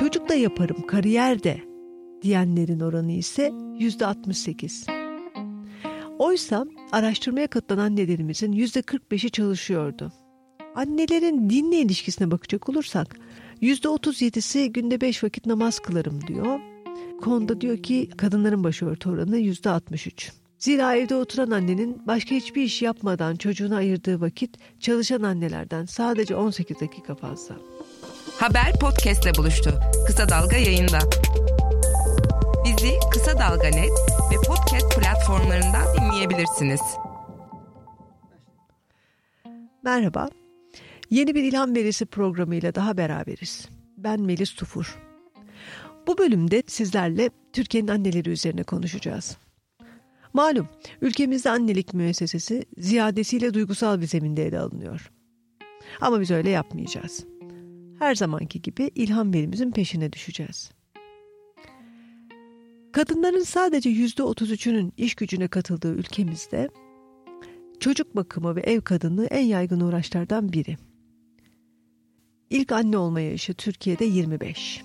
Çocuk da yaparım, kariyer de diyenlerin oranı ise yüzde 68. Oysa araştırmaya katılan annelerimizin yüzde 45'i çalışıyordu. Annelerin dinle ilişkisine bakacak olursak yüzde 37'si günde 5 vakit namaz kılarım diyor. Konuda diyor ki kadınların başörtü oranı yüzde 63. Zira evde oturan annenin başka hiçbir iş yapmadan çocuğuna ayırdığı vakit çalışan annelerden sadece 18 dakika fazla. Haber podcastle buluştu. Kısa Dalga yayında. Bizi Kısa Dalga Net ve podcast platformlarından dinleyebilirsiniz. Merhaba. Yeni bir ilham verisi programıyla daha beraberiz. Ben Melis Tufur. Bu bölümde sizlerle Türkiye'nin anneleri üzerine konuşacağız. Malum ülkemizde annelik müessesesi ziyadesiyle duygusal bir zeminde ele alınıyor. Ama biz öyle yapmayacağız. Her zamanki gibi ilham verimizin peşine düşeceğiz. Kadınların sadece yüzde 33'ünün iş gücüne katıldığı ülkemizde çocuk bakımı ve ev kadınlığı en yaygın uğraşlardan biri. İlk anne olma yaşı Türkiye'de 25.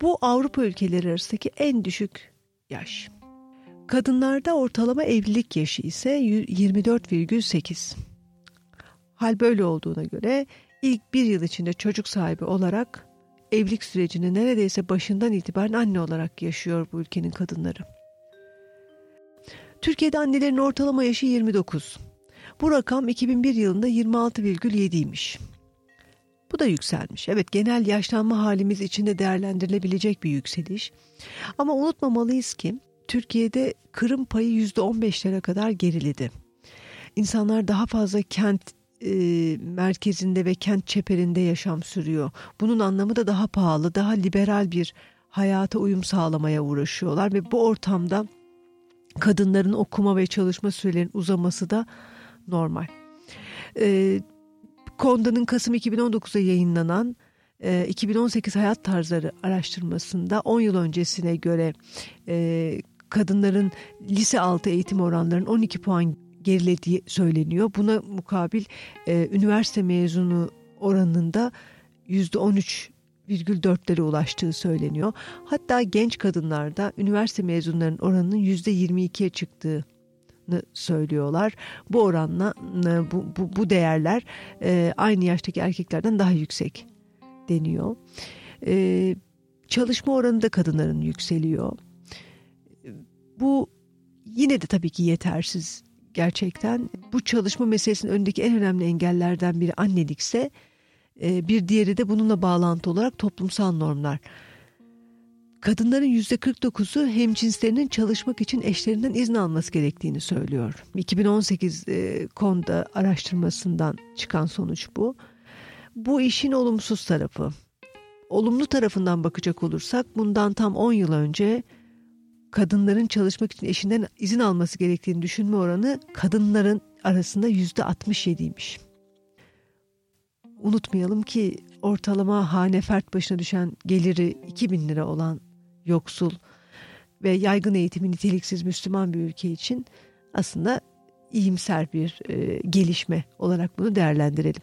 Bu Avrupa ülkeleri arasındaki en düşük yaş. Kadınlarda ortalama evlilik yaşı ise 24,8. Hal böyle olduğuna göre ilk bir yıl içinde çocuk sahibi olarak evlilik sürecini neredeyse başından itibaren anne olarak yaşıyor bu ülkenin kadınları. Türkiye'de annelerin ortalama yaşı 29. Bu rakam 2001 yılında 26,7'ymiş. Bu da yükselmiş. Evet genel yaşlanma halimiz içinde değerlendirilebilecek bir yükseliş. Ama unutmamalıyız ki Türkiye'de kırım payı %15'lere kadar geriledi. İnsanlar daha fazla kent e, merkezinde ve kent çeperinde yaşam sürüyor. Bunun anlamı da daha pahalı, daha liberal bir hayata uyum sağlamaya uğraşıyorlar ve bu ortamda kadınların okuma ve çalışma sürelerinin uzaması da normal. E, Konda'nın Kasım 2019'da yayınlanan 2018 e, hayat tarzları araştırmasında 10 yıl öncesine göre e, kadınların lise altı eğitim oranlarının 12 puan gerilediği söyleniyor. Buna mukabil e, üniversite mezunu oranında %13,4'lere ulaştığı söyleniyor. Hatta genç kadınlarda üniversite mezunlarının oranının %22'ye çıktığı söylüyorlar. Bu oranla e, bu, bu, bu değerler e, aynı yaştaki erkeklerden daha yüksek deniyor. E, çalışma oranı da kadınların yükseliyor. Bu yine de tabii ki yetersiz gerçekten. Bu çalışma meselesinin önündeki en önemli engellerden biri annelikse e, bir diğeri de bununla bağlantı olarak toplumsal normlar. Kadınların %49'u hemcinslerinin çalışmak için eşlerinden izin alması gerektiğini söylüyor. 2018 e, Konda araştırmasından çıkan sonuç bu. Bu işin olumsuz tarafı. Olumlu tarafından bakacak olursak bundan tam 10 yıl önce kadınların çalışmak için eşinden izin alması gerektiğini düşünme oranı kadınların arasında yüzde 67'ymiş. Unutmayalım ki ortalama hane fert başına düşen geliri 2000 lira olan yoksul ve yaygın eğitimi niteliksiz Müslüman bir ülke için aslında iyimser bir e, gelişme olarak bunu değerlendirelim.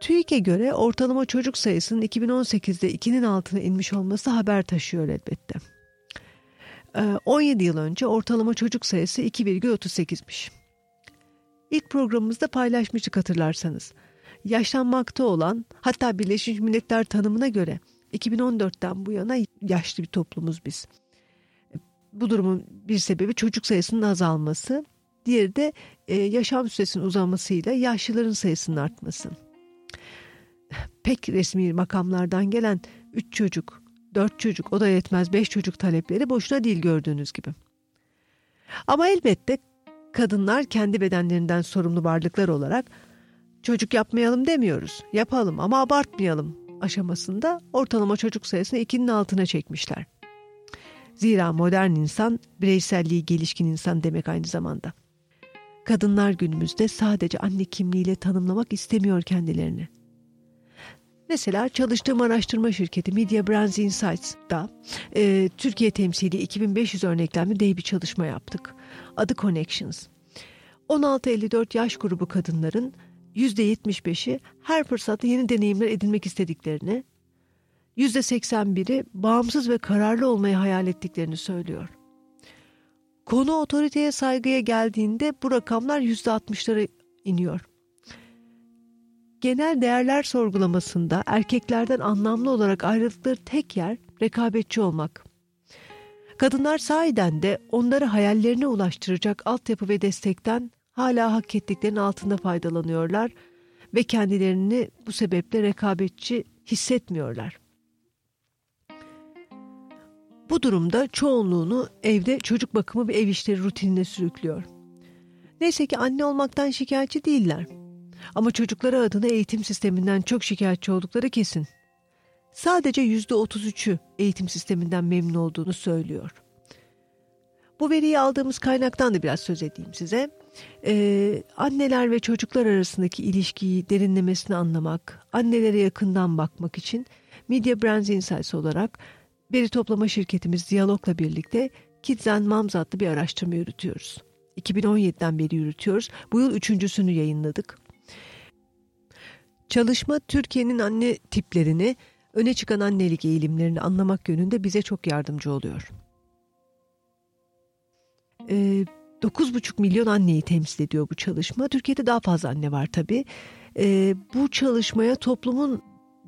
TÜİK'e göre ortalama çocuk sayısının 2018'de 2'nin altına inmiş olması haber taşıyor elbette. 17 ee, yıl önce ortalama çocuk sayısı 2,38'miş. İlk programımızda paylaşmıştık hatırlarsanız. Yaşlanmakta olan hatta Birleşmiş Milletler tanımına göre 2014'ten bu yana yaşlı bir toplumuz biz. Bu durumun bir sebebi çocuk sayısının azalması, diğeri de e, yaşam süresinin uzamasıyla yaşlıların sayısının artması. Pek resmi makamlardan gelen 3 çocuk, Dört çocuk o da yetmez beş çocuk talepleri boşuna değil gördüğünüz gibi. Ama elbette kadınlar kendi bedenlerinden sorumlu varlıklar olarak çocuk yapmayalım demiyoruz. Yapalım ama abartmayalım aşamasında ortalama çocuk sayısını ikinin altına çekmişler. Zira modern insan bireyselliği gelişkin insan demek aynı zamanda. Kadınlar günümüzde sadece anne kimliğiyle tanımlamak istemiyor kendilerini. Mesela çalıştığım araştırma şirketi Media Brands Insights'da e, Türkiye temsili 2500 örneklemli dev bir çalışma yaptık. Adı Connections. 16-54 yaş grubu kadınların %75'i her fırsatta yeni deneyimler edinmek istediklerini, %81'i bağımsız ve kararlı olmayı hayal ettiklerini söylüyor. Konu otoriteye saygıya geldiğinde bu rakamlar %60'lara iniyor. Genel değerler sorgulamasında erkeklerden anlamlı olarak ayrıldıkları tek yer rekabetçi olmak. Kadınlar sahiden de onları hayallerine ulaştıracak altyapı ve destekten hala hak ettiklerinin altında faydalanıyorlar ve kendilerini bu sebeple rekabetçi hissetmiyorlar. Bu durumda çoğunluğunu evde çocuk bakımı ve ev işleri rutinine sürüklüyor. Neyse ki anne olmaktan şikayetçi değiller. Ama çocukları adına eğitim sisteminden çok şikayetçi oldukları kesin. Sadece yüzde 33'ü eğitim sisteminden memnun olduğunu söylüyor. Bu veriyi aldığımız kaynaktan da biraz söz edeyim size. Ee, anneler ve çocuklar arasındaki ilişkiyi derinlemesine anlamak, annelere yakından bakmak için Media Brands Insights olarak veri toplama şirketimiz Diyalog'la birlikte Kids and Moms adlı bir araştırma yürütüyoruz. 2017'den beri yürütüyoruz. Bu yıl üçüncüsünü yayınladık. Çalışma Türkiye'nin anne tiplerini, öne çıkan annelik eğilimlerini anlamak yönünde bize çok yardımcı oluyor. Ee, 9,5 milyon anneyi temsil ediyor bu çalışma. Türkiye'de daha fazla anne var tabii. Ee, bu çalışmaya toplumun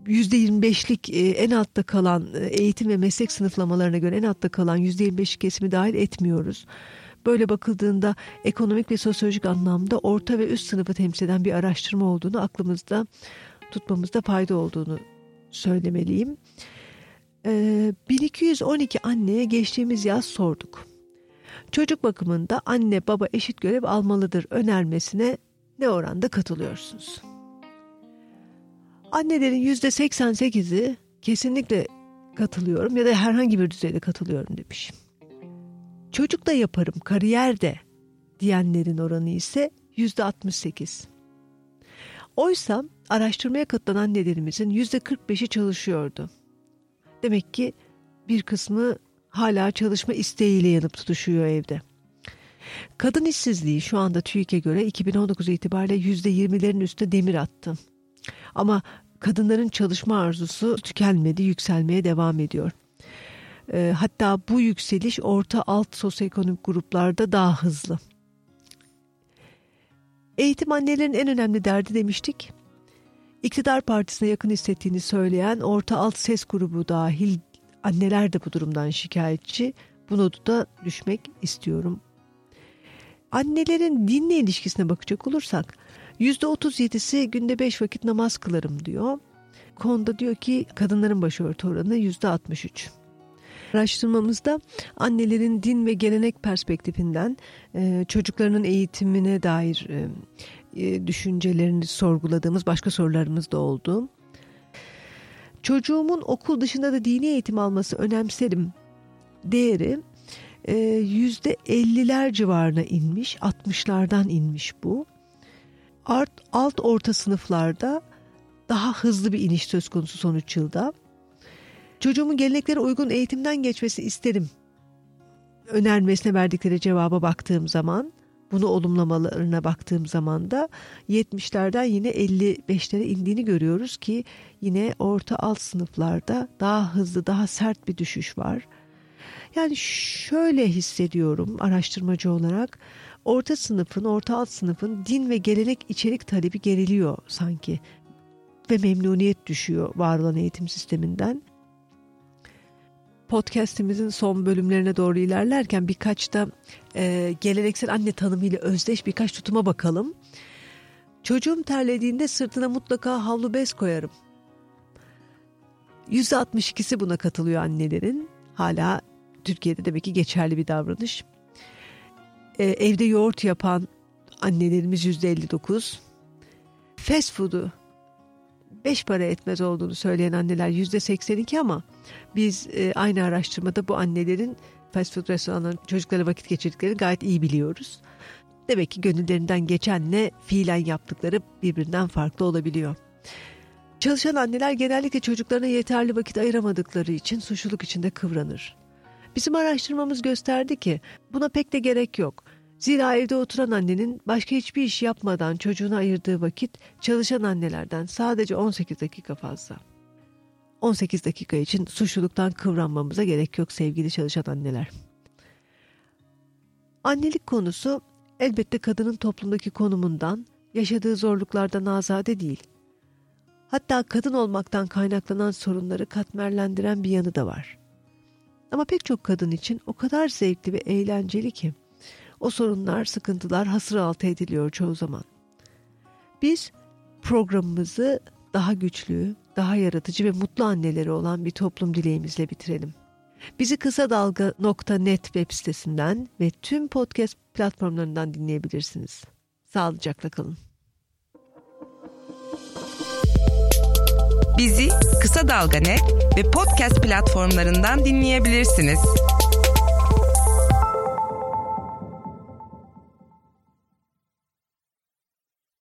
%25'lik e, en altta kalan e, eğitim ve meslek sınıflamalarına göre en altta kalan %25'lik kesimi dahil etmiyoruz. Böyle bakıldığında ekonomik ve sosyolojik anlamda orta ve üst sınıfı temsil eden bir araştırma olduğunu aklımızda tutmamızda fayda olduğunu söylemeliyim. 1212 ee, anneye geçtiğimiz yaz sorduk. Çocuk bakımında anne baba eşit görev almalıdır önermesine ne oranda katılıyorsunuz? Annelerin %88'i kesinlikle katılıyorum ya da herhangi bir düzeyde katılıyorum demiş. Çocuk da yaparım, kariyer de diyenlerin oranı ise %68. Oysa araştırmaya katılan annelerimizin %45'i çalışıyordu. Demek ki bir kısmı hala çalışma isteğiyle yanıp tutuşuyor evde. Kadın işsizliği şu anda TÜİK'e göre 2019 itibariyle %20'lerin üstüne demir attı. Ama kadınların çalışma arzusu tükenmedi, yükselmeye devam ediyor. E, hatta bu yükseliş orta alt sosyoekonomik gruplarda daha hızlı. Eğitim annelerin en önemli derdi demiştik. İktidar partisine yakın hissettiğini söyleyen orta alt ses grubu dahil anneler de bu durumdan şikayetçi. Bunu da düşmek istiyorum. Annelerin dinle ilişkisine bakacak olursak %37'si günde 5 vakit namaz kılarım diyor. Konuda diyor ki kadınların başörtü oranı %63. Araştırmamızda annelerin din ve gelenek perspektifinden e, çocuklarının eğitimine dair e, e, düşüncelerini sorguladığımız başka sorularımız da oldu. Çocuğumun okul dışında da dini eğitim alması önemserim değeri yüzde 50'ler civarına inmiş, 60'lardan inmiş bu. Art, alt orta sınıflarda daha hızlı bir iniş söz konusu sonuç yılda. Çocuğumun geleneklere uygun eğitimden geçmesi isterim. Önermesine verdikleri cevaba baktığım zaman, bunu olumlamalarına baktığım zaman da 70'lerden yine 55'lere indiğini görüyoruz ki yine orta alt sınıflarda daha hızlı, daha sert bir düşüş var. Yani şöyle hissediyorum araştırmacı olarak orta sınıfın, orta alt sınıfın din ve gelenek içerik talebi geriliyor sanki ve memnuniyet düşüyor var olan eğitim sisteminden. Podcast'imizin son bölümlerine doğru ilerlerken birkaç da e, geleneksel anne tanımıyla özdeş birkaç tutuma bakalım. Çocuğum terlediğinde sırtına mutlaka havlu bez koyarım. %62'si buna katılıyor annelerin. Hala Türkiye'de demek ki geçerli bir davranış. Ee, evde yoğurt yapan annelerimiz %59. Fast food'u beş para etmez olduğunu söyleyen anneler %82 ama biz e, aynı araştırmada bu annelerin fast food restoranlarında çocuklara vakit geçirdiklerini gayet iyi biliyoruz. Demek ki gönüllerinden geçenle fiilen yaptıkları birbirinden farklı olabiliyor. Çalışan anneler genellikle çocuklarına yeterli vakit ayıramadıkları için suçluluk içinde kıvranır. Bizim araştırmamız gösterdi ki buna pek de gerek yok. Zira evde oturan annenin başka hiçbir iş yapmadan çocuğuna ayırdığı vakit çalışan annelerden sadece 18 dakika fazla. 18 dakika için suçluluktan kıvranmamıza gerek yok sevgili çalışan anneler. Annelik konusu elbette kadının toplumdaki konumundan, yaşadığı zorluklardan azade değil. Hatta kadın olmaktan kaynaklanan sorunları katmerlendiren bir yanı da var. Ama pek çok kadın için o kadar zevkli ve eğlenceli ki o sorunlar, sıkıntılar hasır altı ediliyor çoğu zaman. Biz programımızı daha güçlü, daha yaratıcı ve mutlu anneleri olan bir toplum dileğimizle bitirelim. Bizi kısa dalga.net web sitesinden ve tüm podcast platformlarından dinleyebilirsiniz. Sağlıcakla kalın. Bizi Kısa Dalga Net ve podcast platformlarından dinleyebilirsiniz.